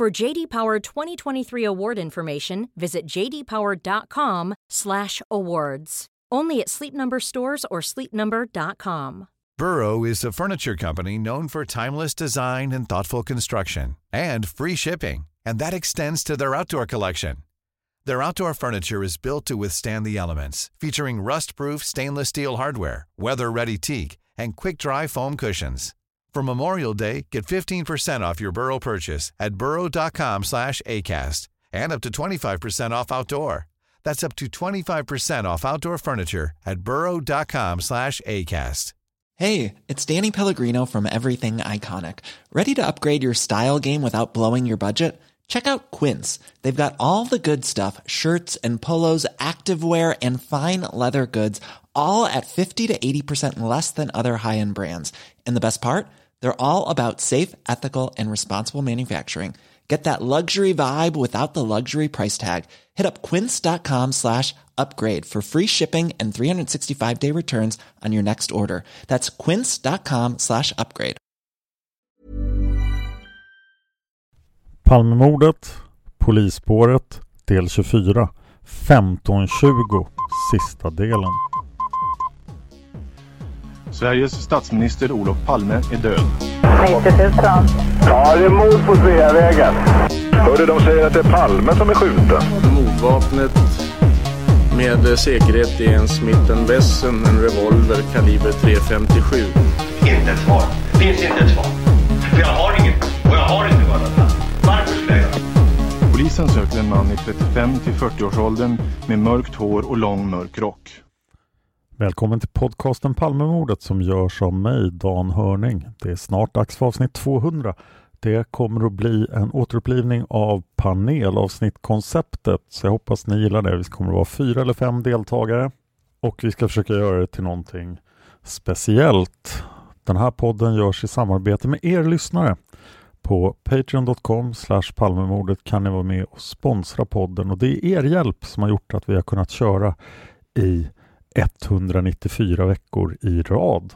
For JD Power 2023 award information, visit jdpower.com/awards. Only at Sleep Number stores or sleepnumber.com. Burrow is a furniture company known for timeless design and thoughtful construction and free shipping, and that extends to their outdoor collection. Their outdoor furniture is built to withstand the elements, featuring rust-proof stainless steel hardware, weather-ready teak, and quick-dry foam cushions. For Memorial Day, get 15% off your Burrow purchase at burrow.com slash ACAST and up to 25% off outdoor. That's up to 25% off outdoor furniture at burrow.com slash ACAST. Hey, it's Danny Pellegrino from Everything Iconic. Ready to upgrade your style game without blowing your budget? Check out Quince. They've got all the good stuff shirts and polos, activewear, and fine leather goods, all at 50 to 80% less than other high end brands. And the best part? They're all about safe, ethical, and responsible manufacturing. Get that luxury vibe without the luxury price tag. Hit up quince.com slash upgrade for free shipping and 365 day returns on your next order. That's quince.com slash upgrade. Palmemordet, Polisspåret, del 24, 1520, sista delen. Sveriges statsminister Olof Palme är död. 90 000. Ja, det är mord på Sveavägen. Hörde de säger att det är Palme som är skjuten. Mordvapnet med säkerhet är en Smith Wesson, en revolver kaliber .357. Inte ett svar. Det finns inte ett svar. För jag har inget. Och jag har inte varit Varför skulle jag göra Polisen söker en man i 35 till 40-årsåldern med mörkt hår och lång mörk rock. Välkommen till podcasten Palmemordet som görs av mig, Dan Hörning. Det är snart dags för avsnitt 200. Det kommer att bli en återupplivning av panelavsnittkonceptet så jag hoppas ni gillar det. Vi kommer att vara fyra eller fem deltagare och vi ska försöka göra det till någonting speciellt. Den här podden görs i samarbete med er lyssnare. På patreon.com palmemordet kan ni vara med och sponsra podden och det är er hjälp som har gjort att vi har kunnat köra i 194 veckor i rad.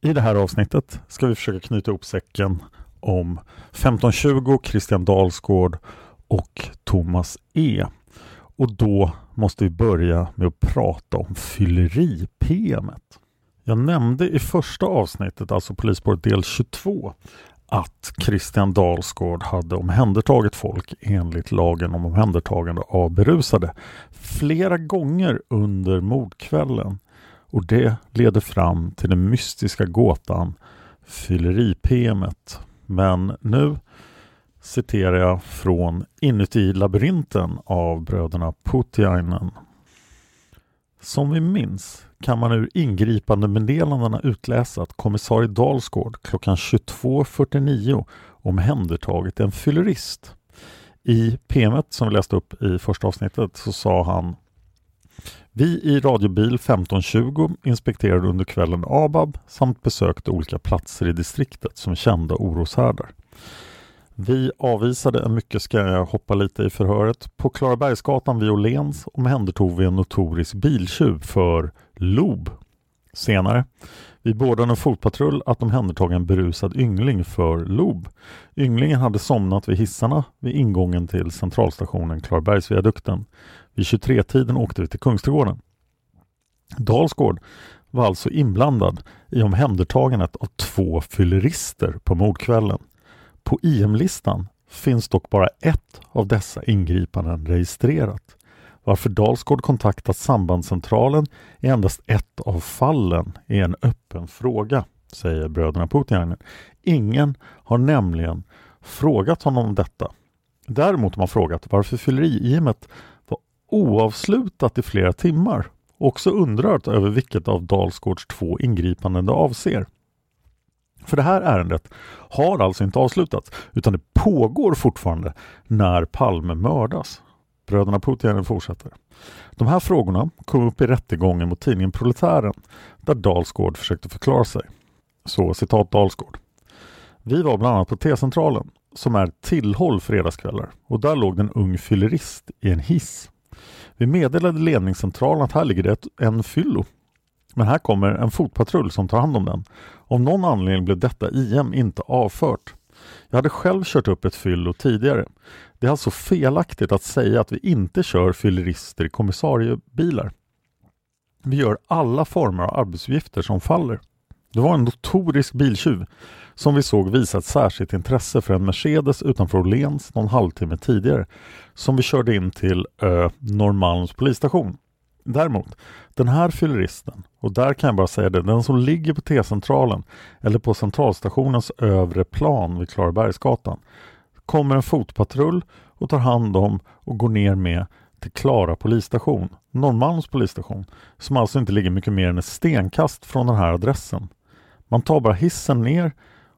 I det här avsnittet ska vi försöka knyta ihop säcken om 1520 Christian Dalsgård och Thomas E. Och då måste vi börja med att prata om fylleri-PMet. Jag nämnde i första avsnittet, alltså Polisspåret del 22, att Christian Dalsgård hade omhändertagit folk enligt lagen om omhändertagande av berusade flera gånger under mordkvällen och det leder fram till den mystiska gåtan fylleri-PMet. Men nu citerar jag från Inuti labyrinten av bröderna Putiainen. Som vi minns kan man ur ingripande meddelandena utläsa att kommissarie Dalsgård klockan 22.49 omhändertagit en fyllerist. I PMet som vi läste upp i första avsnittet så sa han Vi i radiobil 1520 inspekterade under kvällen ABAB samt besökte olika platser i distriktet som kända oroshärdar. Vi avvisade en mycket ska jag hoppa lite i förhöret. På Klarabergsgatan vid Åhléns omhändertog vi en notorisk biltjuv för LOB. Senare, vi beordrade en fotpatrull att omhändertaga en berusad yngling för LOB. Ynglingen hade somnat vid hissarna vid ingången till centralstationen Klarabergsviadukten. Vid 23-tiden åkte vi till Kungsträdgården. Dalsgård var alltså inblandad i omhändertagandet av två fyllerister på mordkvällen. På IM-listan finns dock bara ett av dessa ingripanden registrerat. Varför Dalsgård kontaktat sambandscentralen är endast ett av fallen är en öppen fråga, säger bröderna Putiainen. Ingen har nämligen frågat honom om detta. Däremot har man frågat varför fylleriimet var oavslutat i flera timmar och också undrat över vilket av Dalsgårds två ingripanden det avser. För det här ärendet har alltså inte avslutats utan det pågår fortfarande när Palme mördas. Bröderna Putiainen fortsätter. De här frågorna kom upp i rättegången mot tidningen Proletären där Dalsgård försökte förklara sig. Så citat Dalsgård. Vi var bland annat på T-centralen som är tillhåll fredagskvällar och där låg en ung fyllerist i en hiss. Vi meddelade ledningscentralen att här ligger det en fyllo. Men här kommer en fotpatrull som tar hand om den. Av någon anledning blev detta IM inte avfört. Jag hade själv kört upp ett fyllo tidigare. Det är alltså felaktigt att säga att vi inte kör fyllerister i kommissariebilar. Vi gör alla former av arbetsuppgifter som faller. Det var en notorisk biltjuv som vi såg visa ett särskilt intresse för en Mercedes utanför Åhléns någon halvtimme tidigare som vi körde in till Ö Norrmalms polisstation. Däremot, den här fylleristen, och där kan jag bara säga det, den som ligger på T-centralen eller på centralstationens övre plan vid Klarabergsgatan kommer en fotpatrull och tar hand om och går ner med till Klara polisstation, Norrmalms polisstation, som alltså inte ligger mycket mer än ett stenkast från den här adressen. Man tar bara hissen ner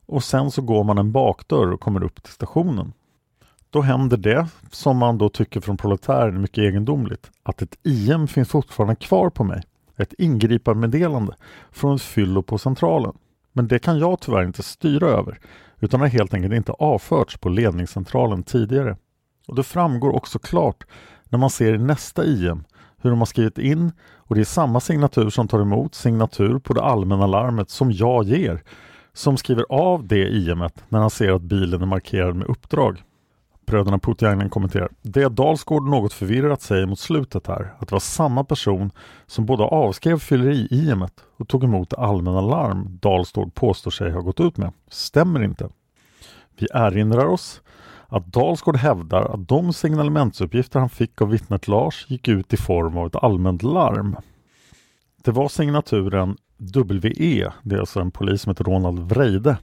och sen så går man en bakdörr och kommer upp till stationen. Då händer det som man då tycker från proletären är mycket egendomligt, att ett IM finns fortfarande kvar på mig. Ett ingripandemeddelande från ett fyllo på centralen. Men det kan jag tyvärr inte styra över, utan har helt enkelt inte avförts på ledningscentralen tidigare. Och det framgår också klart när man ser i nästa IM hur de har skrivit in och det är samma signatur som tar emot signatur på det allmänna larmet som jag ger som skriver av det IMet när han ser att bilen är markerad med uppdrag. Bröderna Putiainen kommenterar. Det Dalsgård något förvirrat säger mot slutet här, att det var samma person som både avskrev fylleri-IMet och tog emot det allmänna larm Dalsgård påstår sig ha gått ut med, stämmer inte. Vi erinrar oss att Dalsgård hävdar att de signalementsuppgifter han fick av vittnet Lars gick ut i form av ett allmänt larm. Det var signaturen WE, det är alltså en polis som heter Ronald Vreide,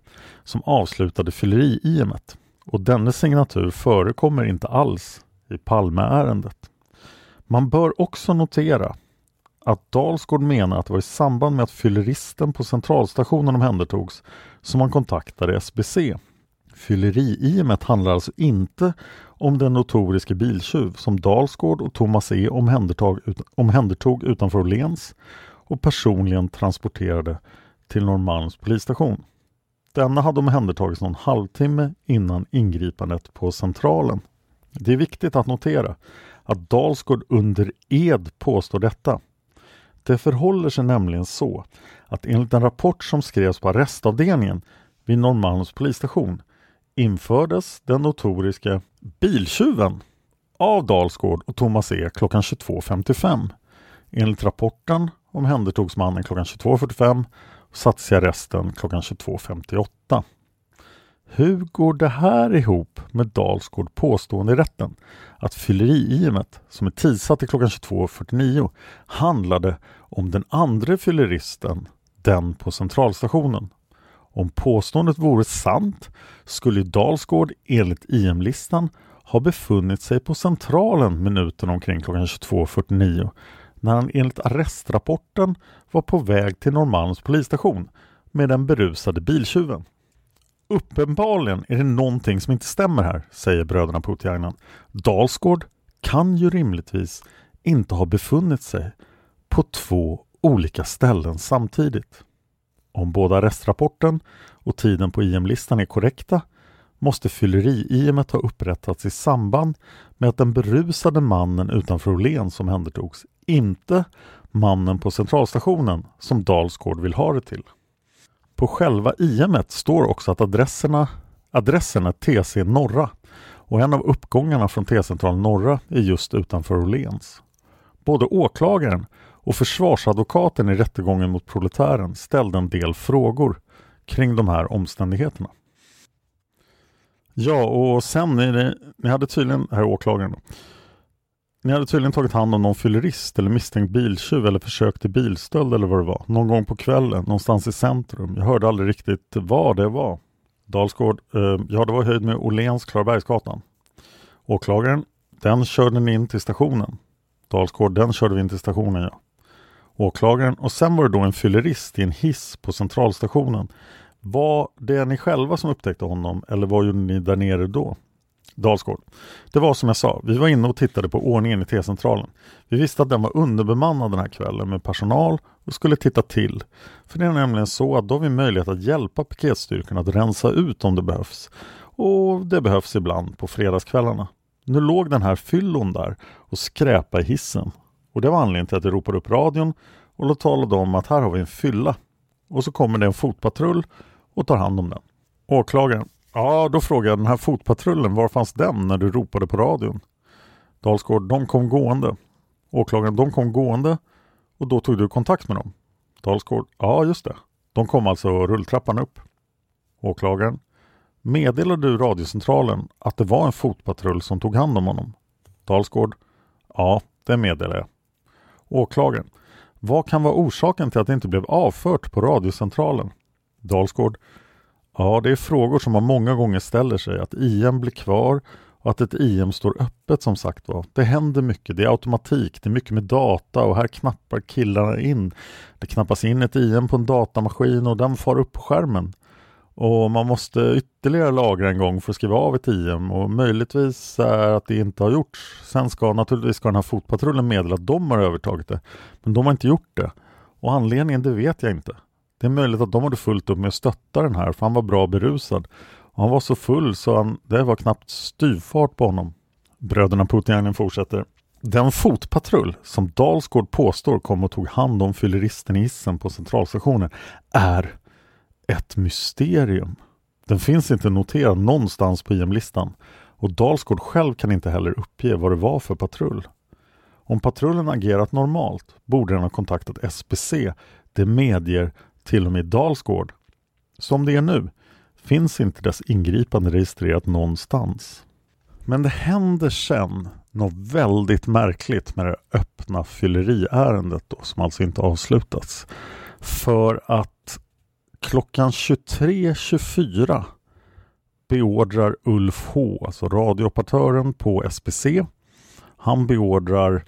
som avslutade fylleri-IMet och denna signatur förekommer inte alls i Palmeärendet. Man bör också notera att Dalsgård menar att det var i samband med att fylleristen på centralstationen omhändertogs som man kontaktade SBC. Fylleri-IMet handlar alltså inte om den notoriske biltjuv som Dalsgård och Thomas E omhändertog, omhändertog utanför Åhléns och personligen transporterade till Norrmalms polisstation. Denna hade omhändertagits någon halvtimme innan ingripandet på Centralen. Det är viktigt att notera att Dalsgård under ed påstår detta. Det förhåller sig nämligen så att enligt en rapport som skrevs på arrestavdelningen vid Norrmalms polisstation infördes den notoriska biltjuven av Dalsgård och Thomas E klockan 22.55. Enligt rapporten omhändertogs mannen klockan 22.45 satsar sattes i arresten klockan 22.58. Hur går det här ihop med Dalsgård påstående i rätten att fylleriimet som är tidsatt till klockan 22.49 handlade om den andra fylleristen, den på centralstationen? Om påståendet vore sant skulle Dalsgård enligt IM-listan ha befunnit sig på centralen minuten omkring klockan 22.49 när han enligt arrestrapporten var på väg till Norrmalms polisstation med den berusade biltjuven. Uppenbarligen är det någonting som inte stämmer här, säger bröderna Putiainen. Dalsgård kan ju rimligtvis inte ha befunnit sig på två olika ställen samtidigt. Om både arrestrapporten och tiden på IM-listan är korrekta måste fylleri-IMet ha upprättats i samband med att den berusade mannen utanför Åhléns omhändertogs, inte mannen på centralstationen som Dalsgård vill ha det till. På själva IMet står också att adresserna, adressen är TC Norra och en av uppgångarna från T-central Norra är just utanför Åhléns. Både åklagaren och försvarsadvokaten i rättegången mot proletären ställde en del frågor kring de här omständigheterna. Ja, och sen är det, ni hade tydligen, herr åklagaren, ni hade tydligen tagit hand om någon fyllerist eller misstänkt biltjuv eller försök till bilstöld eller vad det var. Någon gång på kvällen, någonstans i centrum. Jag hörde aldrig riktigt vad det var. Dalsgård, eh, ja det var höjd med Åhléns Klarabergsgatan. Åklagaren, den körde ni in till stationen. Dalsgård, den körde vi in till stationen ja. Åklagaren och sen var det då en fyllerist i en hiss på centralstationen Var det ni själva som upptäckte honom eller vad gjorde ni där nere då? Dalsgård. Det var som jag sa, vi var inne och tittade på ordningen i T-centralen. Vi visste att den var underbemannad den här kvällen med personal och skulle titta till. För det är nämligen så att då har vi möjlighet att hjälpa piketstyrkorna att rensa ut om det behövs. Och det behövs ibland på fredagskvällarna. Nu låg den här fyllon där och skräpade i hissen. Och det var anledningen till att jag ropade upp radion och talade om att här har vi en fylla. Och så kommer det en fotpatrull och tar hand om den. Åklagaren. Ja, då frågade jag den här fotpatrullen, var fanns den när du ropade på radion? Dalsgård, de kom gående. Åklagaren, de kom gående och då tog du kontakt med dem? Dalsgård, ja just det. De kom alltså rulltrappan upp. Åklagaren, meddelade du radiocentralen att det var en fotpatrull som tog hand om honom? Dalsgård, ja det meddelade jag. Åklagaren, vad kan vara orsaken till att det inte blev avfört på radiocentralen? Dalsgård, Ja, det är frågor som man många gånger ställer sig. Att IM blir kvar och att ett IM står öppet som sagt var. Det händer mycket, det är automatik, det är mycket med data och här knappar killarna in. Det knappas in ett IM på en datamaskin och den far upp på skärmen. Och man måste ytterligare lagra en gång för att skriva av ett IM och möjligtvis är att det inte har gjorts. Sen ska naturligtvis ska den här fotpatrullen meddela att de har övertagit det. Men de har inte gjort det. Och anledningen det vet jag inte. Det är möjligt att de hade fullt upp med att stötta den här för han var bra berusad. Och han var så full så han, det var knappt styvfart på honom. Bröderna Putiainen fortsätter. Den fotpatrull som Dalsgård påstår kom och tog hand om fylleristen i hissen på centralstationen är ett mysterium. Den finns inte noterad någonstans på IM-listan och Dalsgård själv kan inte heller uppge vad det var för patrull. Om patrullen agerat normalt borde den ha kontaktat SPC. Det medger till och med Dalsgård. Som det är nu finns inte dess ingripande registrerat någonstans. Men det händer sen något väldigt märkligt med det öppna fylleriärendet då, som alltså inte avslutats. För att klockan 23.24 beordrar Ulf H, alltså radiooperatören på SPC. Han beordrar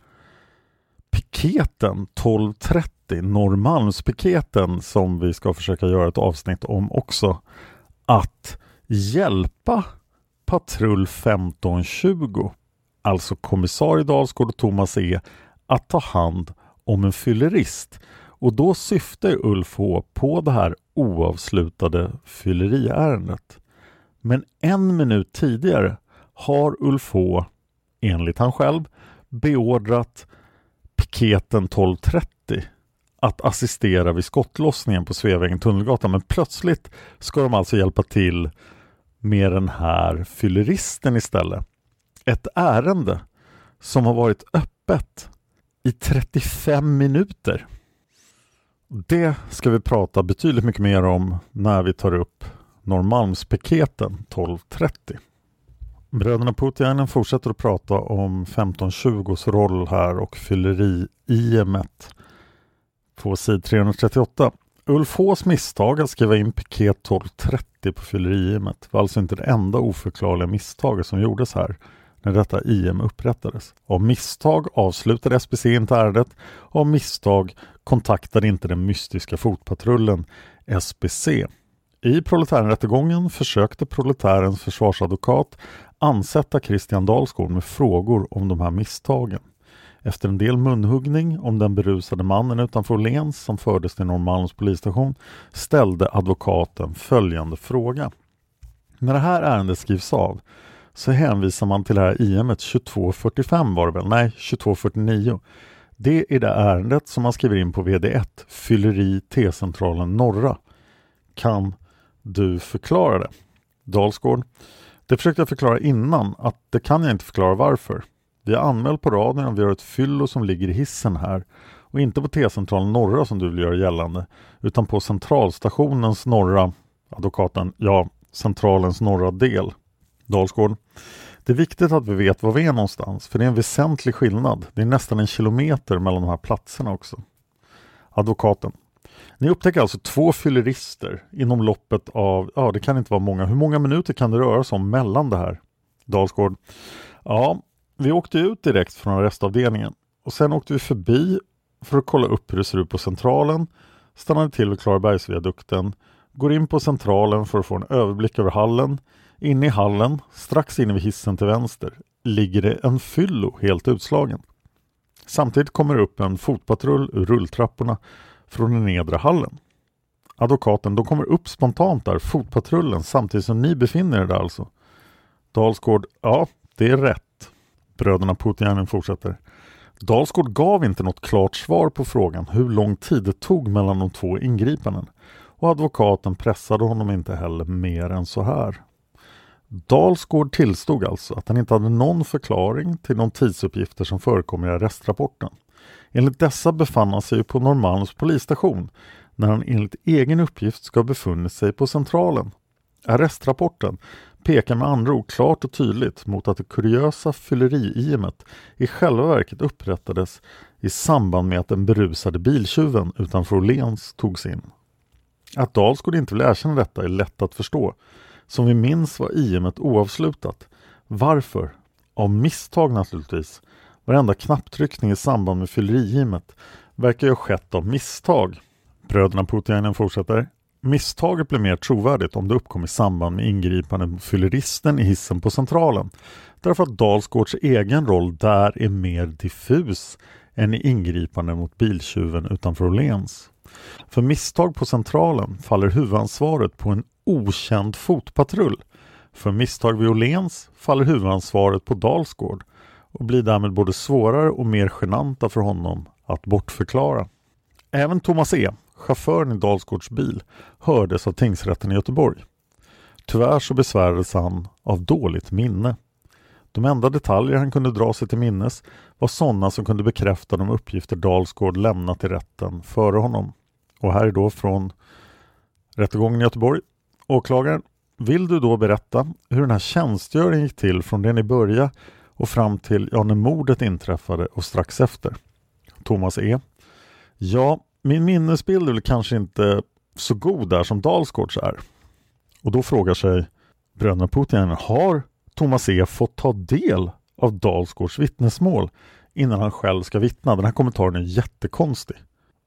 piketen 12.30 Norrmalmspiketen som vi ska försöka göra ett avsnitt om också. Att hjälpa patrull 1520 alltså kommissarie Dalsgård och Thomas E att ta hand om en fyllerist. Och då syftar Ulf H på det här oavslutade fylleriärendet. Men en minut tidigare har Ulf H enligt han själv beordrat piketen 1230 att assistera vid skottlossningen på Sveavägen Tunnelgatan men plötsligt ska de alltså hjälpa till med den här fylleristen istället. Ett ärende som har varit öppet i 35 minuter. Det ska vi prata betydligt mycket mer om när vi tar upp Norrmalmspiketen 1230. Bröderna Putiainen fortsätter att prata om 1520s roll här och fylleri-IMet på sid 338. Ulf Hs misstag att skriva in piket 1230 på fylleriimet var alltså inte det enda oförklarliga misstaget som gjordes här när detta IM upprättades. Av misstag avslutade SPC inte ärendet och av misstag kontaktade inte den mystiska fotpatrullen SPC. I proletärrättegången försökte proletärens försvarsadvokat ansätta Christian Dalsgård med frågor om de här misstagen. Efter en del munhuggning om den berusade mannen utanför Åhléns som fördes till Norrmalms polisstation ställde advokaten följande fråga. När det här ärendet skrivs av så hänvisar man till det här IMet 2245 var det väl? Nej, 2249. Det är det ärendet som man skriver in på VD1, fylleri T-centralen Norra. Kan du förklara det? Dalsgård. Det försökte jag förklara innan att det kan jag inte förklara varför. Vi har anmält på radion att vi har ett fyllo som ligger i hissen här och inte på T-centralen norra som du vill göra gällande utan på centralstationens norra, advokaten, ja, centralens norra del. Dalsgård. Det är viktigt att vi vet var vi är någonstans för det är en väsentlig skillnad. Det är nästan en kilometer mellan de här platserna också. Advokaten. Ni upptäcker alltså två fyllerister inom loppet av, ja det kan inte vara många, hur många minuter kan det röra sig om mellan det här? Dalsgård. Ja, vi åkte ut direkt från arrestavdelningen och sen åkte vi förbi för att kolla upp hur det ser ut på Centralen, stannade till vid Klarabergsviadukten, går in på centralen för att få en överblick över hallen. Inne i hallen, strax inne vid hissen till vänster, ligger det en fyllo helt utslagen. Samtidigt kommer det upp en fotpatrull ur rulltrapporna från den nedre hallen. Advokaten, de kommer upp spontant där, fotpatrullen, samtidigt som ni befinner er där alltså. Dalsgård, ja, det är rätt. Bröderna Putiainen fortsätter. Dalsgård gav inte något klart svar på frågan hur lång tid det tog mellan de två ingripanden och advokaten pressade honom inte heller mer än så här. Dalsgård tillstod alltså att han inte hade någon förklaring till de tidsuppgifter som förekommer i arrestrapporten. Enligt dessa befann han sig på Norrmalms polisstation när han enligt egen uppgift ska ha befunnit sig på Centralen. Arrestrapporten pekar med andra ord klart och tydligt mot att det kuriösa fylleri-IMet i själva verket upprättades i samband med att den berusade biltjuven utanför Åhléns togs in. Att Dalsgård inte vill erkänna detta är lätt att förstå. Som vi minns var IMet oavslutat. Varför? Av misstag naturligtvis. Varenda knapptryckning i samband med fylleriimet verkar ju ha skett av misstag. Bröderna Putiainen fortsätter. Misstaget blir mer trovärdigt om det uppkom i samband med ingripandet mot fylleristen i hissen på Centralen. Därför att Dalsgårds egen roll där är mer diffus än i ingripande mot biltjuven utanför Åhléns. För misstag på Centralen faller huvudansvaret på en okänd fotpatrull. För misstag vid Åhléns faller huvudansvaret på Dalsgård och blir därmed både svårare och mer genanta för honom att bortförklara. Även Thomas E, chauffören i Dalsgårds bil, hördes av tingsrätten i Göteborg. Tyvärr så besvärades han av dåligt minne. De enda detaljer han kunde dra sig till minnes var sådana som kunde bekräfta de uppgifter Dalsgård lämnat i rätten före honom. Och här är då från rättegången i Göteborg. Åklagaren, vill du då berätta hur den här tjänstgöringen gick till från det ni började och fram till ja, när mordet inträffade och strax efter? Thomas E. Ja, min minnesbild är väl kanske inte så god där som Dalsgårds är. Och då frågar sig bröderna Putin, har Thomas E fått ta del av Dalsgårds vittnesmål innan han själv ska vittna? Den här kommentaren är jättekonstig.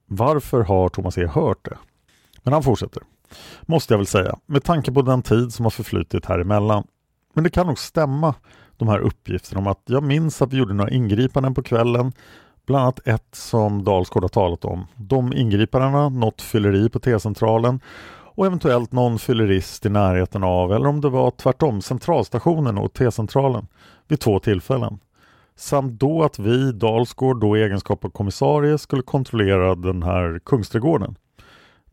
Varför har Thomas E hört det? Men han fortsätter. Måste jag väl säga, med tanke på den tid som har förflutit här emellan. Men det kan nog stämma de här uppgifterna om att jag minns att vi gjorde några ingripanden på kvällen Bland annat ett som Dalsgård har talat om. De ingriparna, något fylleri på T-centralen och eventuellt någon fyllerist i närheten av, eller om det var tvärtom, centralstationen och T-centralen vid två tillfällen. Samt då att vi, Dalsgård, då i egenskap av kommissarie skulle kontrollera den här Kungsträdgården.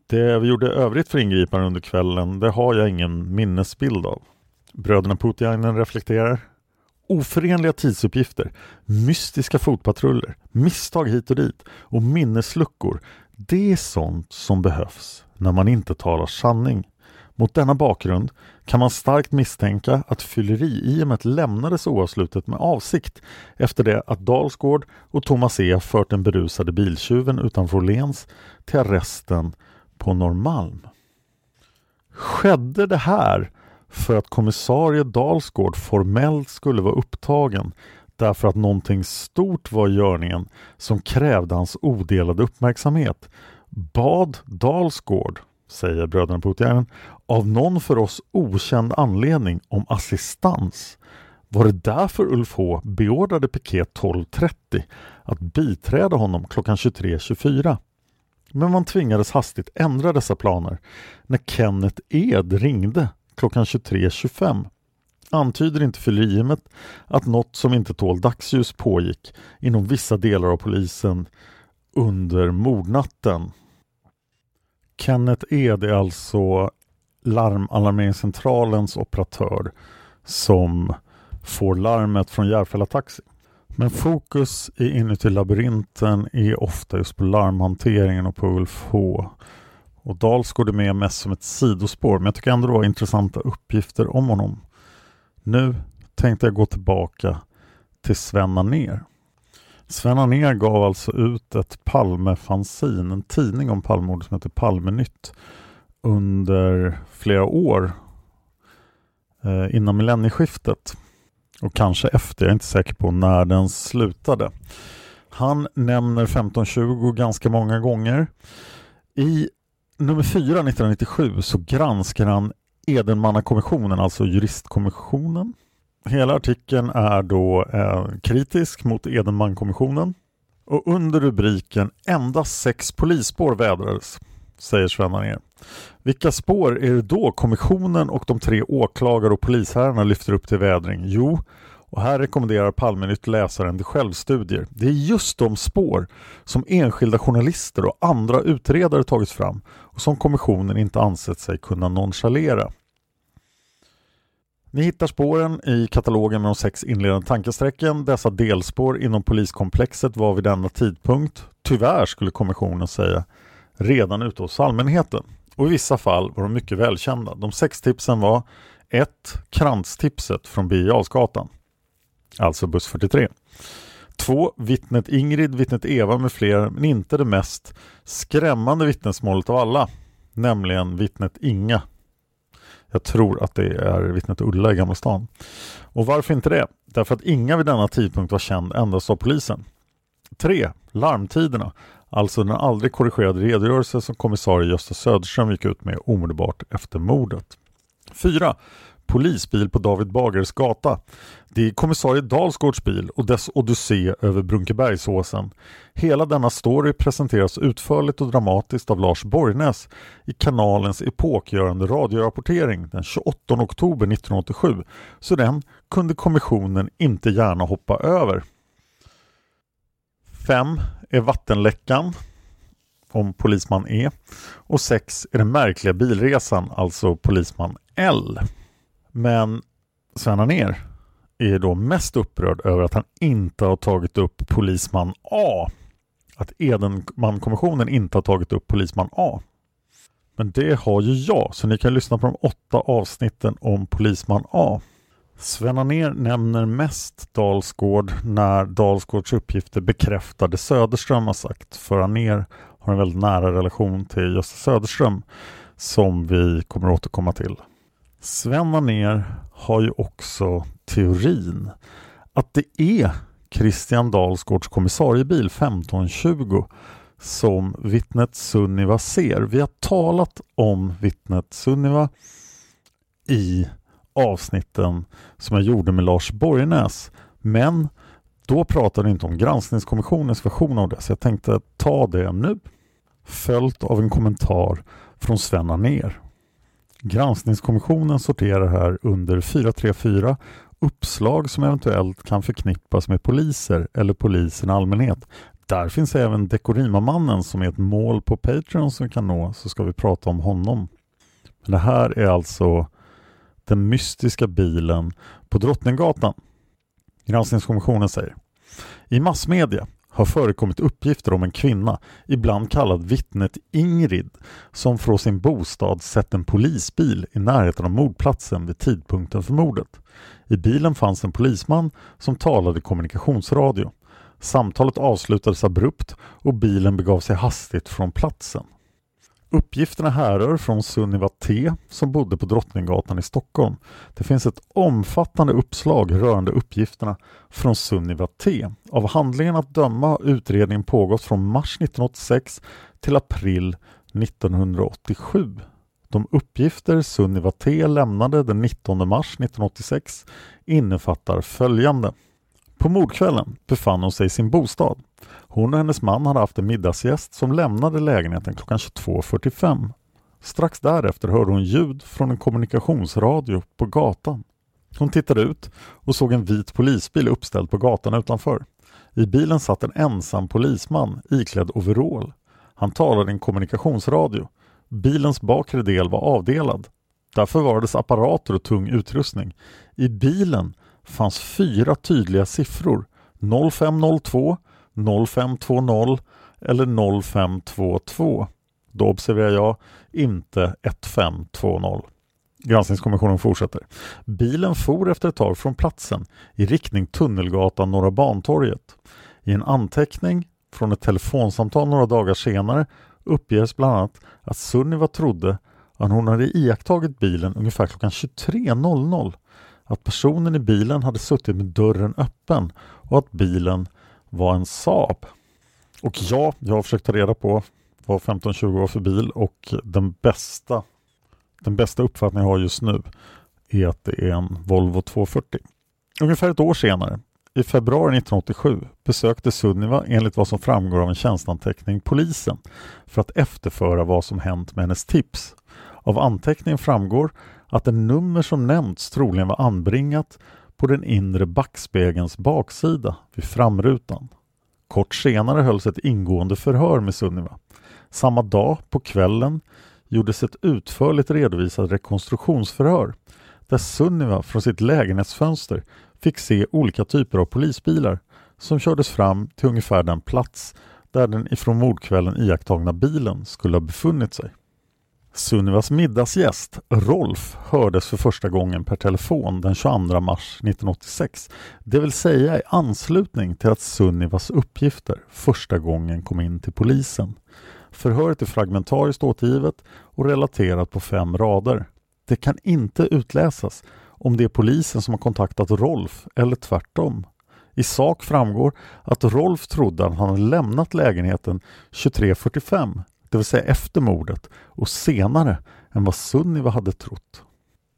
Det vi gjorde övrigt för ingripanden under kvällen, det har jag ingen minnesbild av. Bröderna Putiainen reflekterar. Oförenliga tidsuppgifter, mystiska fotpatruller, misstag hit och dit och minnesluckor. Det är sånt som behövs när man inte talar sanning. Mot denna bakgrund kan man starkt misstänka att fylleri-IMet lämnades oavslutet med avsikt efter det att Dalsgård och Thomas E fört den berusade biltjuven utanför Åhléns till arresten på Norrmalm. Skedde det här för att kommissarie Dalsgård formellt skulle vara upptagen därför att någonting stort var i görningen som krävde hans odelade uppmärksamhet bad Dalsgård, säger bröderna Putjärnen, av någon för oss okänd anledning om assistans. Var det därför Ulf H beordrade piket 12.30 att biträda honom klockan 23.24? Men man tvingades hastigt ändra dessa planer när Kenneth Ed ringde klockan 23.25 antyder inte fylleriet att något som inte tål dagsljus pågick inom vissa delar av polisen under mordnatten. Kenneth Ed är alltså larmalarmeringscentralens operatör som får larmet från Järfälla Taxi. Men fokus Inuti labyrinten är ofta just på larmhanteringen och på Ulf H. Och Dalsgård är med mest som ett sidospår, men jag tycker ändå det var intressanta uppgifter om honom. Nu tänkte jag gå tillbaka till Sven Anér. Sven Anér gav alltså ut ett Palmefanzin, en tidning om Palmemordet som heter Palmenytt under flera år eh, innan millennieskiftet och kanske efter, jag är inte säker på när den slutade. Han nämner 1520 ganska många gånger. I nummer 4 1997 så granskar han Edenmannakommissionen, alltså juristkommissionen. Hela artikeln är då eh, kritisk mot Edenmankommissionen och under rubriken Endast sex polisspår vädrades, säger Sven ner. Vilka spår är det då kommissionen och de tre åklagare och polisherrarna lyfter upp till vädring? Jo, och här rekommenderar Palmenytt läsaren till självstudier. Det är just de spår som enskilda journalister och andra utredare tagit fram och som kommissionen inte ansett sig kunna nonchalera. Ni hittar spåren i katalogen med de sex inledande tankesträcken. Dessa delspår inom poliskomplexet var vid denna tidpunkt, tyvärr skulle kommissionen säga, redan ute hos allmänheten. Och i vissa fall var de mycket välkända. De sex tipsen var 1. Kranstipset från Birger alltså buss 43. 2. Vittnet Ingrid, vittnet Eva med flera, men inte det mest skrämmande vittnesmålet av alla, nämligen vittnet Inga. Jag tror att det är vittnet Ulla i Gamla stan. Och varför inte det? Därför att Inga vid denna tidpunkt var känd endast av polisen. 3. Larmtiderna, alltså den aldrig korrigerade redogörelse som kommissarie Gösta Söderström gick ut med omedelbart efter mordet. 4 polisbil på David Bagares gata. Det är kommissarie Dalsgårds bil och dess odyssé över Brunkebergsåsen. Hela denna story presenteras utförligt och dramatiskt av Lars Borgnäs i kanalens epokgörande radiorapportering den 28 oktober 1987, så den kunde kommissionen inte gärna hoppa över. 5 är vattenläckan om polisman E och 6 är den märkliga bilresan, alltså polisman L. Men Sven ner är då mest upprörd över att han inte har tagit upp polisman A. Att Edenmankommissionen inte har tagit upp polisman A. Men det har ju jag, så ni kan lyssna på de åtta avsnitten om polisman A. Sven ner nämner mest Dalsgård när Dalsgårds uppgifter bekräftade Söderström har sagt. För ner har en väldigt nära relation till Gösta Söderström som vi kommer återkomma till. Sven ner har ju också teorin att det är Christian Dalsgårds kommissariebil 1520 som vittnet Sunniva ser. Vi har talat om vittnet Sunniva i avsnitten som jag gjorde med Lars Borgnäs. Men då pratade vi inte om granskningskommissionens version av det så jag tänkte ta det nu. Följt av en kommentar från Sven ner. Granskningskommissionen sorterar här under 434 uppslag som eventuellt kan förknippas med poliser eller polisen i allmänhet. Där finns även Dekorima-mannen som är ett mål på Patreon som vi kan nå, så ska vi prata om honom. Men det här är alltså den mystiska bilen på Drottninggatan. Granskningskommissionen säger I massmedia har förekommit uppgifter om en kvinna, ibland kallad vittnet Ingrid, som från sin bostad sett en polisbil i närheten av mordplatsen vid tidpunkten för mordet. I bilen fanns en polisman som talade kommunikationsradio. Samtalet avslutades abrupt och bilen begav sig hastigt från platsen. Uppgifterna härrör från Sunniva T som bodde på Drottninggatan i Stockholm. Det finns ett omfattande uppslag rörande uppgifterna från Sunniva T. Av handlingen att döma har utredningen pågått från mars 1986 till april 1987. De uppgifter Sunniva T lämnade den 19 mars 1986 innefattar följande. På mordkvällen befann hon sig i sin bostad. Hon och hennes man hade haft en middagsgäst som lämnade lägenheten klockan 22.45. Strax därefter hörde hon ljud från en kommunikationsradio på gatan. Hon tittade ut och såg en vit polisbil uppställd på gatan utanför. I bilen satt en ensam polisman iklädd overall. Han talade i en kommunikationsradio. Bilens bakre del var avdelad. Där förvarades apparater och tung utrustning. I bilen fanns fyra tydliga siffror 0502, 0520 eller 0522. Då observerar jag inte 1520. Granskningskommissionen fortsätter. Bilen for efter ett tag från platsen i riktning Tunnelgatan Norra Bantorget. I en anteckning från ett telefonsamtal några dagar senare uppges bland annat att Sunniva trodde att hon hade iakttagit bilen ungefär klockan 23.00 att personen i bilen hade suttit med dörren öppen och att bilen var en Saab. Och ja, jag har försökt ta reda på vad 15-20 år för bil och den bästa, den bästa uppfattningen jag har just nu är att det är en Volvo 240. Ungefär ett år senare, i februari 1987, besökte Sunniva enligt vad som framgår av en tjänstanteckning polisen för att efterföra vad som hänt med hennes tips. Av anteckningen framgår att det nummer som nämnts troligen var anbringat på den inre backspegelns baksida vid framrutan. Kort senare hölls ett ingående förhör med Sunniva. Samma dag på kvällen gjordes ett utförligt redovisat rekonstruktionsförhör där Sunniva från sitt lägenhetsfönster fick se olika typer av polisbilar som kördes fram till ungefär den plats där den ifrån mordkvällen iakttagna bilen skulle ha befunnit sig. Sunnivas middagsgäst, Rolf, hördes för första gången per telefon den 22 mars 1986. Det vill säga i anslutning till att Sunnivas uppgifter första gången kom in till polisen. Förhöret är fragmentariskt återgivet och relaterat på fem rader. Det kan inte utläsas om det är polisen som har kontaktat Rolf eller tvärtom. I sak framgår att Rolf trodde att han hade lämnat lägenheten 23.45 det vill säga efter mordet och senare än vad Sunniva hade trott.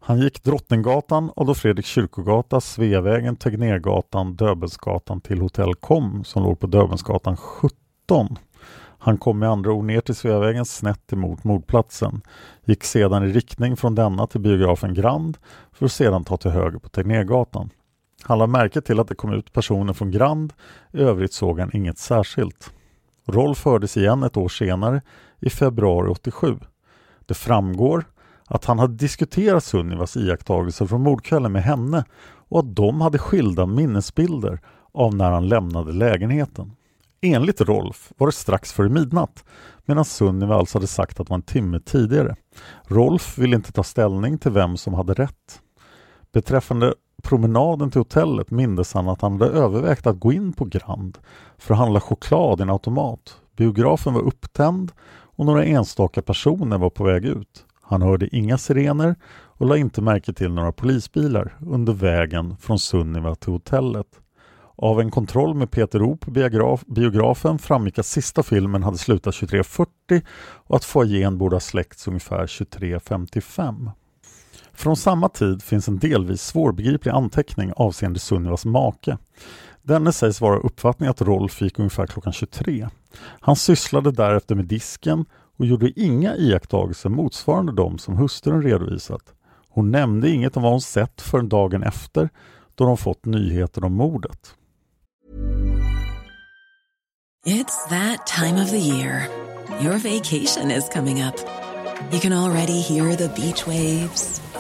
Han gick Drottninggatan, Adolf Fredriks kyrkogata, Sveavägen, Tegnérgatan, Döbelnsgatan till Hotell Kom som låg på Döbelnsgatan 17. Han kom med andra ord ner till Sveavägen snett emot mordplatsen, gick sedan i riktning från denna till biografen Grand för att sedan ta till höger på Tegnérgatan. Han lade märke till att det kom ut personer från Grand, i övrigt såg han inget särskilt. Rolf hördes igen ett år senare, i februari 87. Det framgår att han hade diskuterat Sunnivas iakttagelser från mordkvällen med henne och att de hade skilda minnesbilder av när han lämnade lägenheten. Enligt Rolf var det strax före midnatt medan Sunniva alltså hade sagt att det var en timme tidigare. Rolf ville inte ta ställning till vem som hade rätt. Beträffande promenaden till hotellet mindes han att han hade övervägt att gå in på Grand för att handla choklad i en automat. Biografen var upptänd och några enstaka personer var på väg ut. Han hörde inga sirener och la inte märke till några polisbilar under vägen från Sunniva till hotellet. Av en kontroll med Peter O på biograf, biografen framgick att sista filmen hade slutat 23.40 och att foajén borde ha släckts ungefär 23.55. Från samma tid finns en delvis svårbegriplig anteckning avseende Sunnivas make. Denne sägs vara uppfattning att Rolf gick ungefär klockan 23. Han sysslade därefter med disken och gjorde inga iakttagelser motsvarande de som hustrun redovisat. Hon nämnde inget om vad hon sett förrän dagen efter då de fått nyheter om mordet. It's that time of the year. Your vacation is coming up. You can already hear the beach waves,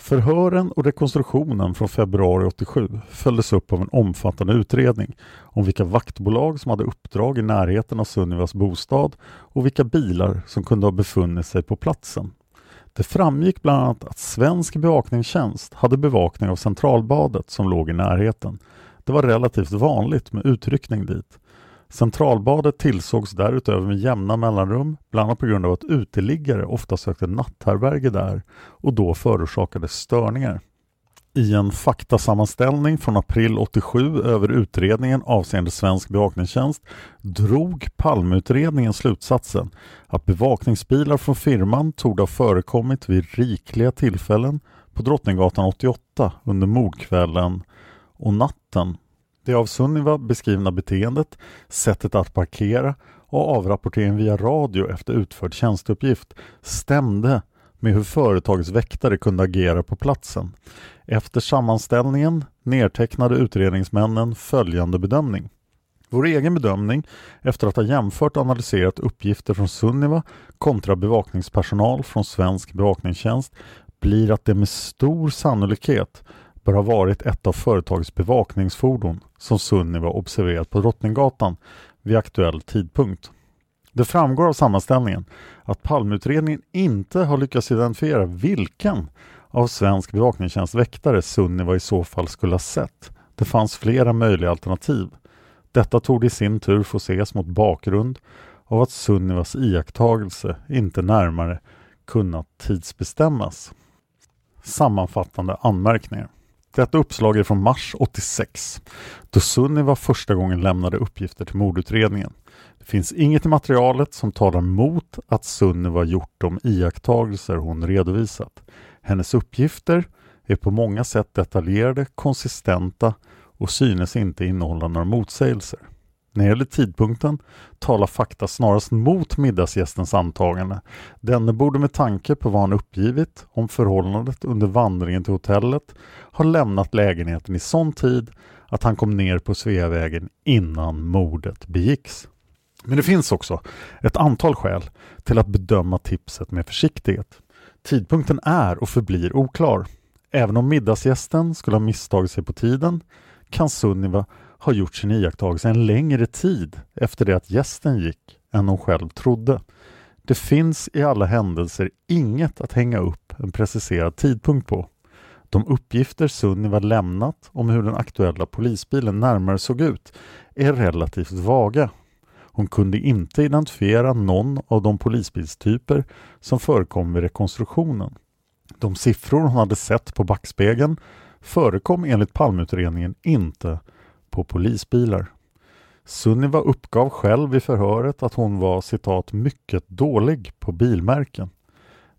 Förhören och rekonstruktionen från februari 87 följdes upp av en omfattande utredning om vilka vaktbolag som hade uppdrag i närheten av Sunnivas bostad och vilka bilar som kunde ha befunnit sig på platsen. Det framgick bland annat att Svensk bevakningstjänst hade bevakning av Centralbadet som låg i närheten. Det var relativt vanligt med utryckning dit. Centralbadet tillsågs därutöver med jämna mellanrum, bland annat på grund av att uteliggare ofta sökte natthärbärge där och då förorsakade störningar. I en faktasammanställning från april 87 över utredningen avseende svensk bevakningstjänst drog Palmeutredningen slutsatsen att bevakningsbilar från firman tog ha förekommit vid rikliga tillfällen på Drottninggatan 88 under mordkvällen och natten. Det av Sunniva beskrivna beteendet, sättet att parkera och avrapportering via radio efter utförd tjänsteuppgift stämde med hur företagets väktare kunde agera på platsen. Efter sammanställningen nedtecknade utredningsmännen följande bedömning. Vår egen bedömning, efter att ha jämfört och analyserat uppgifter från Sunniva kontra bevakningspersonal från Svensk bevakningstjänst, blir att det med stor sannolikhet bör ha varit ett av företagets bevakningsfordon som Sunniva observerat på Drottninggatan vid aktuell tidpunkt. Det framgår av sammanställningen att Palmeutredningen inte har lyckats identifiera vilken av Svensk bevakningstjänst väktare Sunniva i så fall skulle ha sett. Det fanns flera möjliga alternativ. Detta tog i sin tur få ses mot bakgrund av att Sunnivas iakttagelse inte närmare kunnat tidsbestämmas. Sammanfattande anmärkningar. Detta uppslag är från mars 86 då Sunniva första gången lämnade uppgifter till mordutredningen. Det finns inget i materialet som talar mot att Sunniva gjort de iakttagelser hon redovisat. Hennes uppgifter är på många sätt detaljerade, konsistenta och synes inte innehålla några motsägelser. När det gäller tidpunkten talar fakta snarast mot middagsgästens antagande. Denne borde med tanke på vad han uppgivit om förhållandet under vandringen till hotellet ha lämnat lägenheten i sån tid att han kom ner på Sveavägen innan mordet begicks. Men det finns också ett antal skäl till att bedöma tipset med försiktighet. Tidpunkten är och förblir oklar. Även om middagsgästen skulle ha misstagit sig på tiden kan Sunniva har gjort sin iakttagelse en längre tid efter det att gästen gick än hon själv trodde. Det finns i alla händelser inget att hänga upp en preciserad tidpunkt på. De uppgifter Sunniva lämnat om hur den aktuella polisbilen närmare såg ut är relativt vaga. Hon kunde inte identifiera någon av de polisbilstyper som förekom vid rekonstruktionen. De siffror hon hade sett på backspegeln förekom enligt palmutredningen inte på polisbilar. Sunniva uppgav själv i förhöret att hon var citat ”mycket dålig på bilmärken”.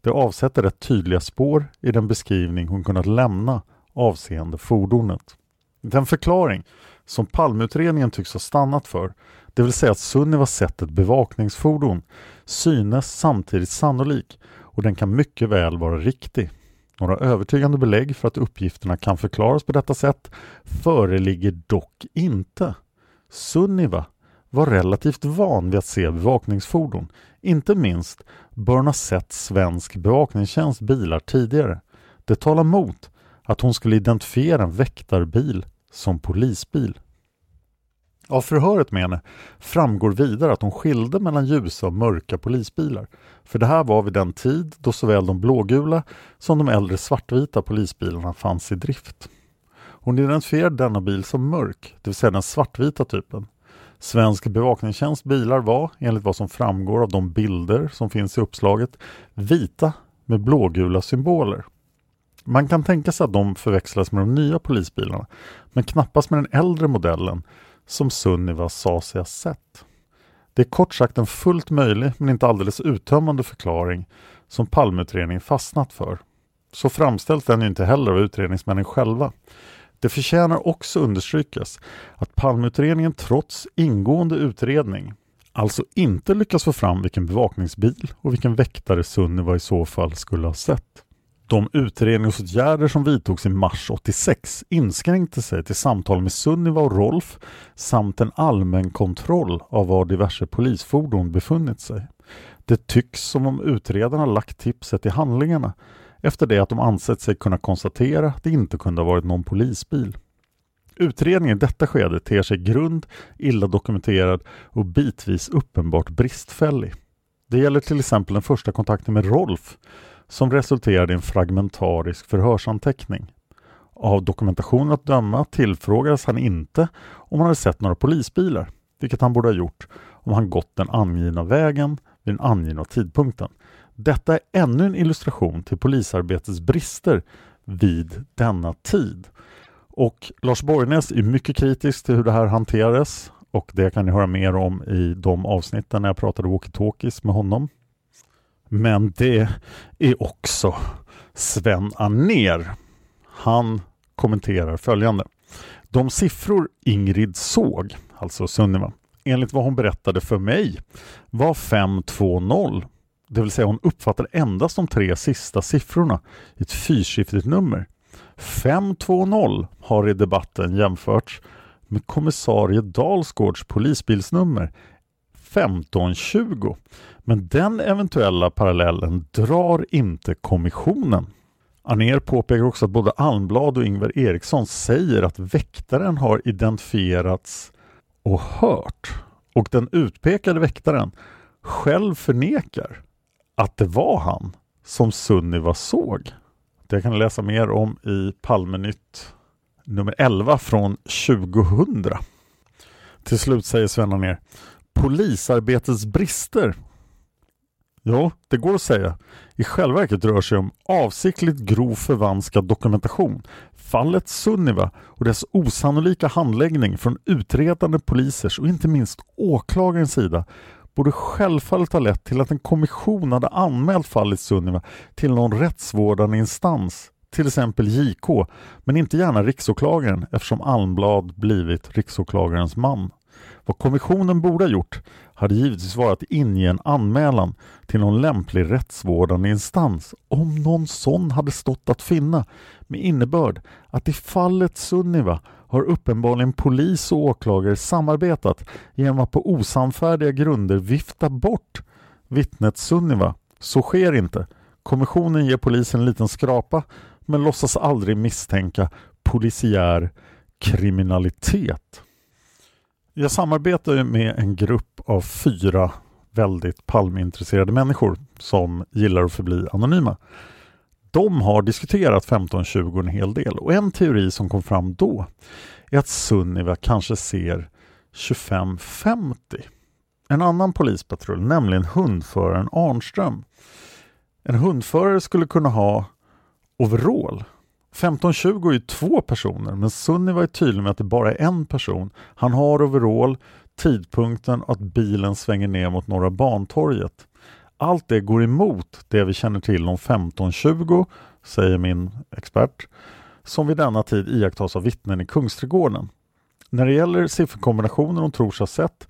Det avsätter rätt tydliga spår i den beskrivning hon kunnat lämna avseende fordonet. Den förklaring som palmutredningen tycks ha stannat för, det vill säga att Sunniva sett ett bevakningsfordon, synes samtidigt sannolik och den kan mycket väl vara riktig. Några övertygande belägg för att uppgifterna kan förklaras på detta sätt föreligger dock inte. Sunniva var relativt van vid att se bevakningsfordon. Inte minst bör hon ha sett Svensk bevakningstjänst bilar tidigare. Det talar mot att hon skulle identifiera en väktarbil som polisbil. Av förhöret med henne framgår vidare att hon skilde mellan ljusa och mörka polisbilar. För det här var vid den tid då såväl de blågula som de äldre svartvita polisbilarna fanns i drift. Hon identifierade denna bil som mörk, det vill säga den svartvita typen. Svensk bevakningstjänst bilar var, enligt vad som framgår av de bilder som finns i uppslaget, vita med blågula symboler. Man kan tänka sig att de förväxlas med de nya polisbilarna, men knappast med den äldre modellen som Sunniva sa sig ha sett. Det är kort sagt en fullt möjlig men inte alldeles uttömmande förklaring som Palmeutredningen fastnat för. Så framställs den ju inte heller av utredningsmännen själva. Det förtjänar också understrykas att Palmeutredningen trots ingående utredning alltså inte lyckas få fram vilken bevakningsbil och vilken väktare Sunniva i så fall skulle ha sett. De utredningsåtgärder som vidtogs i mars 86 inskränkte sig till samtal med Sunniva och Rolf samt en allmän kontroll av var diverse polisfordon befunnit sig. Det tycks som om utredarna lagt tipset i handlingarna efter det att de ansett sig kunna konstatera att det inte kunde ha varit någon polisbil. Utredningen i detta skede ter sig grund, illa dokumenterad och bitvis uppenbart bristfällig. Det gäller till exempel den första kontakten med Rolf som resulterade i en fragmentarisk förhörsanteckning. Av dokumentationen att döma tillfrågades han inte om han hade sett några polisbilar, vilket han borde ha gjort om han gått den angivna vägen vid den angivna tidpunkten. Detta är ännu en illustration till polisarbetets brister vid denna tid. Och Lars Borgnäs är mycket kritisk till hur det här hanterades och det kan ni höra mer om i de avsnitten när jag pratade walkie-talkies med honom. Men det är också Sven Aner. Han kommenterar följande. De siffror Ingrid såg, alltså Sunniva, enligt vad hon berättade för mig var 520. Det vill säga hon uppfattade endast de tre sista siffrorna i ett fyrsiffrigt nummer. 520 har i debatten jämförts med kommissarie Dalsgårds polisbilsnummer 1520. Men den eventuella parallellen drar inte kommissionen. Aner påpekar också att både Almblad och Ingvar Eriksson säger att väktaren har identifierats och hört och den utpekade väktaren själv förnekar att det var han som Sunniva såg. Det kan ni läsa mer om i Palmenytt nummer 11 från 2000. Till slut säger Sven ner Polisarbetets brister. Jo, det går att säga. I själva verket rör sig om avsiktligt grov förvanskad dokumentation. Fallet Sunniva och dess osannolika handläggning från utredande polisers och inte minst åklagarens sida borde självfallet ha lett till att en kommission hade anmält fallet Sunniva till någon rättsvårdande instans, till exempel JK, men inte gärna riksåklagaren eftersom Almblad blivit riksåklagarens man. Vad kommissionen borde ha gjort hade givetvis varit att inge en anmälan till någon lämplig rättsvårdande instans om någon sån hade stått att finna med innebörd att i fallet Sunniva har uppenbarligen polis och åklagare samarbetat genom att på osannfärdiga grunder vifta bort vittnet Sunniva. Så sker inte. Kommissionen ger polisen en liten skrapa men låtsas aldrig misstänka polisiär kriminalitet. Jag samarbetar med en grupp av fyra väldigt palmintresserade människor som gillar att förbli anonyma. De har diskuterat 1520 en hel del och en teori som kom fram då är att Sunniva kanske ser 2550. En annan polispatrull, nämligen hundföraren Arnström. En hundförare skulle kunna ha overall 1520 är ju två personer men Sunni var tydlig med att det bara är en person. Han har overall, tidpunkten och att bilen svänger ner mot Norra Bantorget. Allt det går emot det vi känner till om 1520, säger min expert, som vid denna tid iakttas av vittnen i Kungsträdgården. När det gäller sifferkombinationen hon tror sig ha sett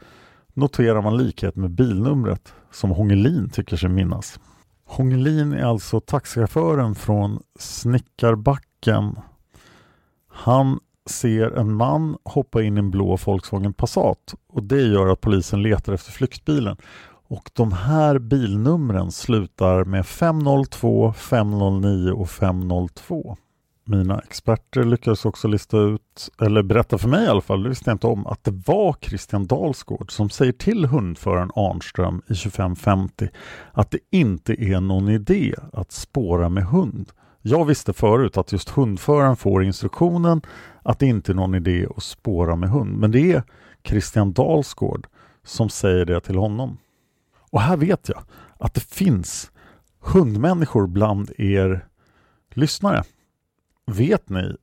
noterar man likhet med bilnumret som Hångelin tycker sig minnas. Hångelin är alltså taxichauffören från blicken. Han ser en man hoppa in i en blå Volkswagen Passat och det gör att polisen letar efter flyktbilen. Och de här bilnumren slutar med 502, 509 och 502. Mina experter lyckades också lista ut, eller berätta för mig i alla fall, det visste jag inte om, att det var Christian Dalsgård som säger till hundföraren Arnström i 2550 att det inte är någon idé att spåra med hund. Jag visste förut att just hundföraren får instruktionen att det inte är någon idé att spåra med hund, men det är Christian Dalsgård som säger det till honom. Och här vet jag att det finns hundmänniskor bland er lyssnare. Vet ni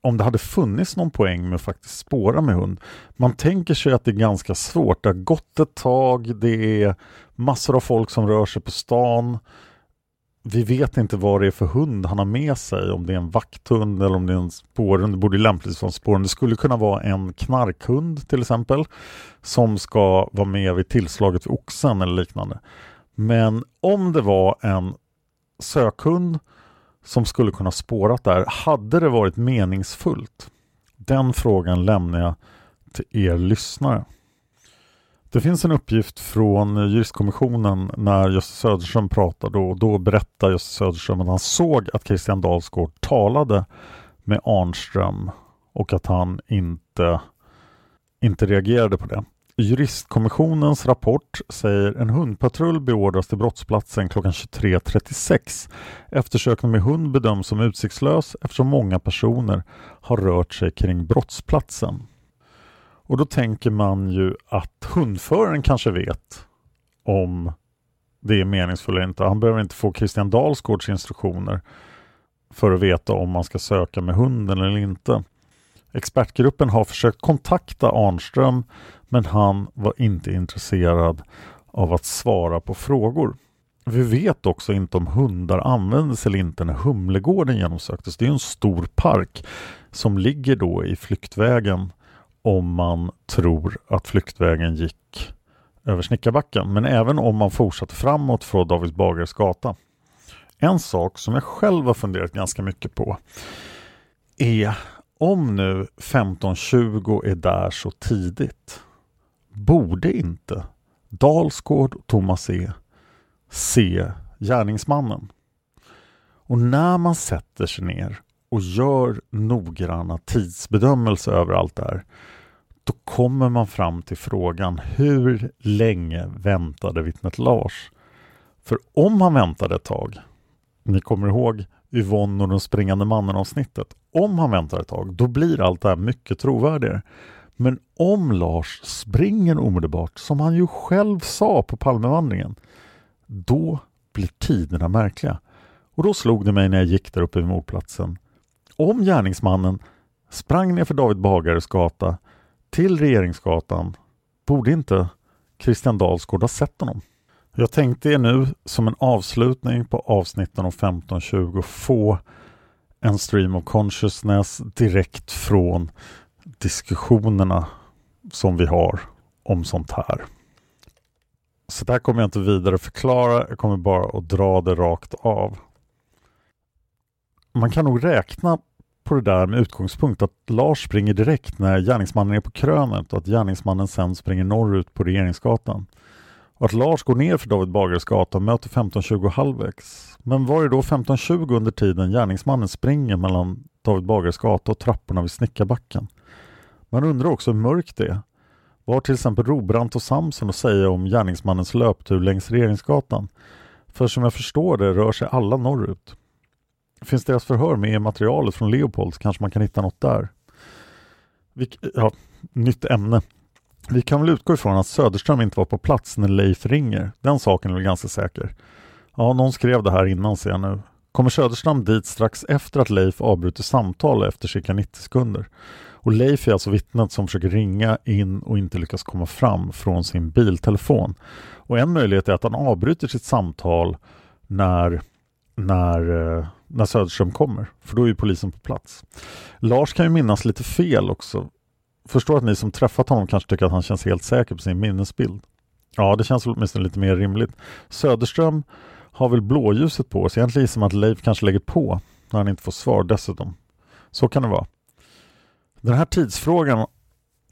om det hade funnits någon poäng med att faktiskt spåra med hund? Man tänker sig att det är ganska svårt. Det har gått ett tag, det är massor av folk som rör sig på stan. Vi vet inte vad det är för hund han har med sig, om det är en vakthund eller om det är en spårhund. Det borde lämpligtvis vara en spårhund. Det skulle kunna vara en knarkhund till exempel som ska vara med vid tillslaget vid oxen eller liknande. Men om det var en sökhund som skulle kunna spårat där. Hade det varit meningsfullt? Den frågan lämnar jag till er lyssnare. Det finns en uppgift från juristkommissionen när Gösta Söderström pratade och då berättade Gösta Söderström att han såg att Christian Dalsgård talade med Arnström och att han inte, inte reagerade på det. Juristkommissionens rapport säger en hundpatrull beordras till brottsplatsen klockan 23.36. Eftersökning med hund bedöms som utsiktslös eftersom många personer har rört sig kring brottsplatsen. Och då tänker man ju att hundföraren kanske vet om det är meningsfullt eller inte. Han behöver inte få Christian Dalsgårds instruktioner för att veta om man ska söka med hunden eller inte. Expertgruppen har försökt kontakta Arnström men han var inte intresserad av att svara på frågor. Vi vet också inte om hundar användes eller inte när Humlegården genomsöktes. Det är en stor park som ligger då i flyktvägen om man tror att flyktvägen gick över Snickarbacken. Men även om man fortsatte framåt från David Bagares gata. En sak som jag själv har funderat ganska mycket på är om nu 1520 är där så tidigt, borde inte Dalsgård och Thomas E se gärningsmannen? Och när man sätter sig ner och gör noggranna tidsbedömelser över allt det här, då kommer man fram till frågan hur länge väntade vittnet Lars? För om han väntade ett tag, ni kommer ihåg Yvonne och den springande mannen avsnittet. Om han väntar ett tag, då blir allt det här mycket trovärdigare. Men om Lars springer omedelbart, som han ju själv sa på Palmevandringen, då blir tiderna märkliga. Och då slog det mig när jag gick där uppe vid mordplatsen. Om gärningsmannen sprang ner för David Bagares gata till Regeringsgatan, borde inte Christian Dalsgård ha sett honom? Jag tänkte er nu som en avslutning på avsnitten om 1520 få en stream of consciousness direkt från diskussionerna som vi har om sånt här. Så där kommer jag inte vidare förklara, jag kommer bara att dra det rakt av. Man kan nog räkna på det där med utgångspunkt att Lars springer direkt när gärningsmannen är på krönet och att gärningsmannen sen springer norrut på Regeringsgatan. Och att Lars går ner för David Bagares gata och möter 1520 halvvägs. Men var är då 1520 under tiden gärningsmannen springer mellan David Bagares gata och trapporna vid Snickarbacken? Man undrar också hur mörkt det är. Vad har till exempel Robrant och Samson att säga om gärningsmannens löptur längs Regeringsgatan? För som jag förstår det rör sig alla norrut. Finns deras förhör med i materialet från Leopold så kanske man kan hitta något där. Vi, ja, nytt ämne. Vi kan väl utgå ifrån att Söderström inte var på plats när Leif ringer. Den saken är väl ganska säker. Ja, någon skrev det här innan ser jag nu. Kommer Söderström dit strax efter att Leif avbryter samtal efter cirka 90 sekunder. Och Leif är alltså vittnet som försöker ringa in och inte lyckas komma fram från sin biltelefon. Och en möjlighet är att han avbryter sitt samtal när, när, eh, när Söderström kommer, för då är ju polisen på plats. Lars kan ju minnas lite fel också förstår att ni som träffat honom kanske tycker att han känns helt säker på sin minnesbild. Ja, det känns åtminstone lite mer rimligt. Söderström har väl blåljuset på sig. Egentligen som att Leif kanske lägger på när han inte får svar dessutom. Så kan det vara. Den här tidsfrågan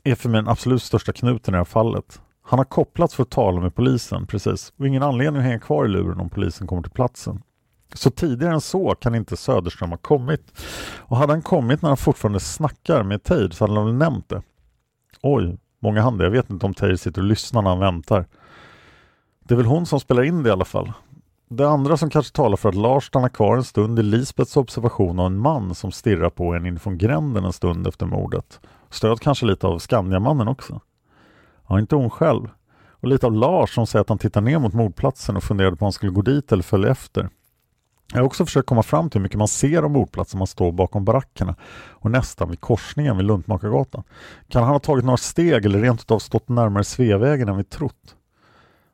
är för mig den absolut största knuten i det här fallet. Han har kopplats för att tala med polisen, precis. Och ingen anledning att hänga kvar i luren om polisen kommer till platsen. Så tidigare än så kan inte Söderström ha kommit. Och hade han kommit när han fortfarande snackar med Teir så hade han väl nämnt det. Oj, många händer. Jag vet inte om Teir sitter och lyssnar när han väntar. Det är väl hon som spelar in det i alla fall. Det andra som kanske talar för att Lars stannar kvar en stund är Lisbets observation av en man som stirrar på en inifrån gränden en stund efter mordet. Stöd kanske lite av Skandiamannen också. Ja, inte hon själv. Och lite av Lars som säger att han tittar ner mot mordplatsen och funderade på om han skulle gå dit eller följa efter. Jag har också försökt komma fram till hur mycket man ser om mordplatsen man står bakom barackerna och nästan vid korsningen vid Luntmakargatan. Kan han ha tagit några steg eller rent utav stått närmare Sveavägen än vi trott?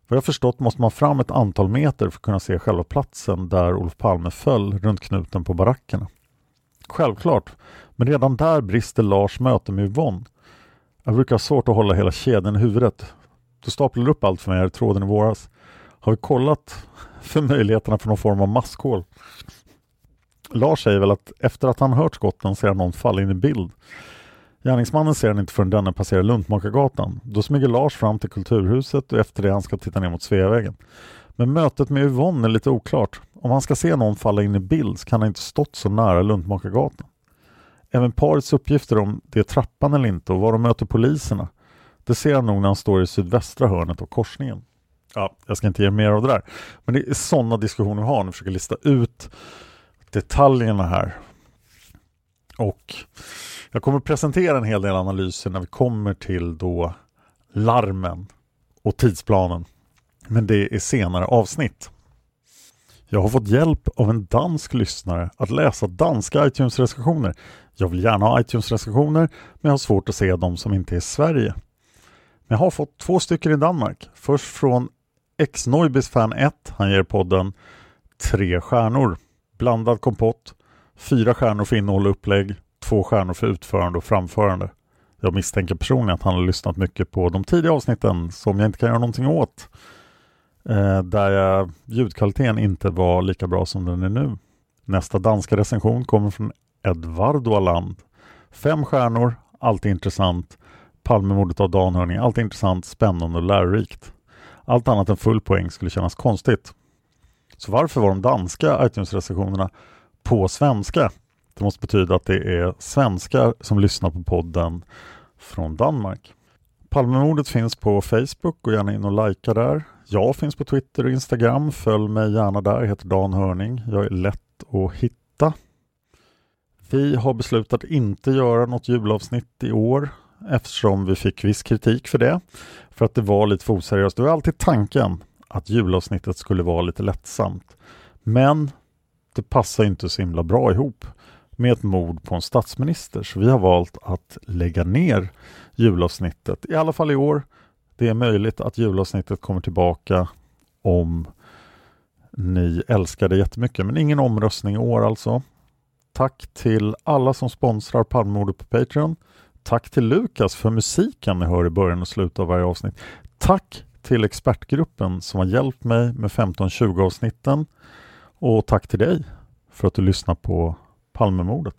Vad jag förstått måste man fram ett antal meter för att kunna se själva platsen där Olof Palme föll runt knuten på barackerna. Självklart, men redan där brister Lars möte med Yvonne. Jag brukar ha svårt att hålla hela kedjan i huvudet. Du staplade upp allt för mig här i tråden i våras. Har vi kollat för möjligheterna för någon form av maskhål. Lars säger väl att efter att han hört skotten ser han någon falla in i bild. Gärningsmannen ser han inte förrän denne passerar Luntmakargatan. Då smyger Lars fram till Kulturhuset och efter det han ska titta ner mot Sveavägen. Men mötet med Yvonne är lite oklart. Om han ska se någon falla in i bild så kan han inte stått så nära Luntmakargatan. Även parets uppgifter om det är trappan eller inte och var de möter poliserna. Det ser han nog när han står i sydvästra hörnet av korsningen. Ja, jag ska inte ge mer av det där. Men det är sådana diskussioner vi har när vi försöker lista ut detaljerna här. Och jag kommer presentera en hel del analyser när vi kommer till då larmen och tidsplanen. Men det är senare avsnitt. Jag har fått hjälp av en dansk lyssnare att läsa danska iTunes-recensioner. Jag vill gärna ha iTunes-recensioner men jag har svårt att se de som inte är i Sverige. Men jag har fått två stycken i Danmark. Först från X fan 1. Han ger podden tre stjärnor. Blandad kompott. Fyra stjärnor för innehåll och upplägg. Två stjärnor för utförande och framförande. Jag misstänker personligen att han har lyssnat mycket på de tidiga avsnitten som jag inte kan göra någonting åt. Eh, där jag, ljudkvaliteten inte var lika bra som den är nu. Nästa danska recension kommer från Edvardo Aland. Fem stjärnor, alltid intressant. Palmemordet av Dan Hörning, alltid intressant, spännande och lärorikt. Allt annat än full poäng skulle kännas konstigt. Så varför var de danska iTunes-recensionerna på svenska? Det måste betyda att det är svenskar som lyssnar på podden från Danmark. Palmemordet finns på Facebook och gärna in och likea där. Jag finns på Twitter och Instagram. Följ mig gärna där. Jag heter Dan Hörning. Jag är lätt att hitta. Vi har beslutat inte göra något julavsnitt i år eftersom vi fick viss kritik för det. För att det var lite för oseriöst. Det var alltid tanken att julavsnittet skulle vara lite lättsamt. Men det passar inte så himla bra ihop med ett mord på en statsminister. Så vi har valt att lägga ner julavsnittet, i alla fall i år. Det är möjligt att julavsnittet kommer tillbaka om ni älskar det jättemycket, men ingen omröstning i år alltså. Tack till alla som sponsrar Palmemordet på Patreon. Tack till Lukas för musiken ni hör i början och slutet av varje avsnitt. Tack till expertgruppen som har hjälpt mig med 15-20 avsnitten. Och tack till dig för att du lyssnar på Palmemordet.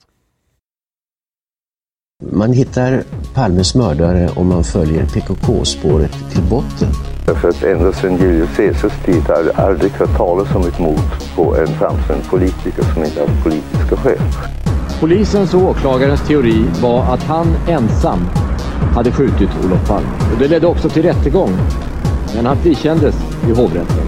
Man hittar Palmes mördare om man följer PKK-spåret till botten. För att ända sedan Julius Caesars tid har jag aldrig hört talas om ett mord på en framstående politiker som inte haft politiska skäl. Polisens och åklagarens teori var att han ensam hade skjutit Olof Palme. Och det ledde också till rättegång. Men han frikändes i hovrätten.